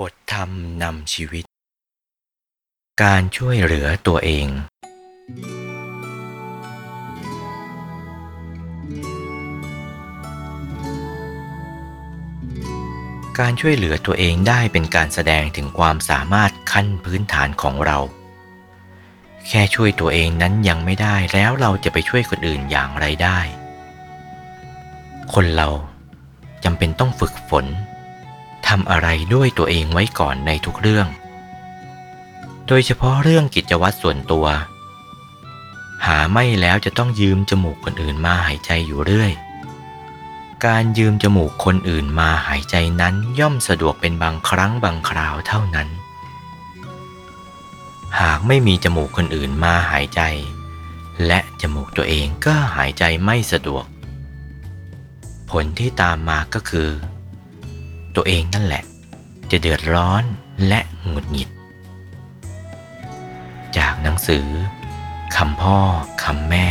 บทธรรมนำชีวิต การช่วยเหลือตัวเอง การช่วยเหลือตัวเองได้เป็นการแสดงถึงความสามารถขั้นพื้นฐานของเรา แค่ช่วยตัวเองนั้นยังไม่ได้แล้วเราจะไปช่วยคนอื่นอย่างไรได้ คนเราจำเป็นต้องฝึกฝน ทำอะไรด้วยตัวเองไว้ก่อนในทุกเรื่อง โดยเฉพาะเรื่องกิจวัตรส่วนตัว หาไม่แล้วจะต้องยืมจมูกคนอื่นมาหายใจอยู่เรื่อย การยืมจมูกคนอื่นมาหายใจนั้นย่อมสะดวกเป็นบางครั้งบางคราวเท่านั้น หากไม่มีจมูกคนอื่นมาหายใจ และจมูกตัวเองก็หายใจไม่สะดวก ผลที่ตามมาก็คือ ตัวเองนั่นแหละ จะเดือดร้อนและหงุดหงิด จากหนังสือคำพ่อคำแม่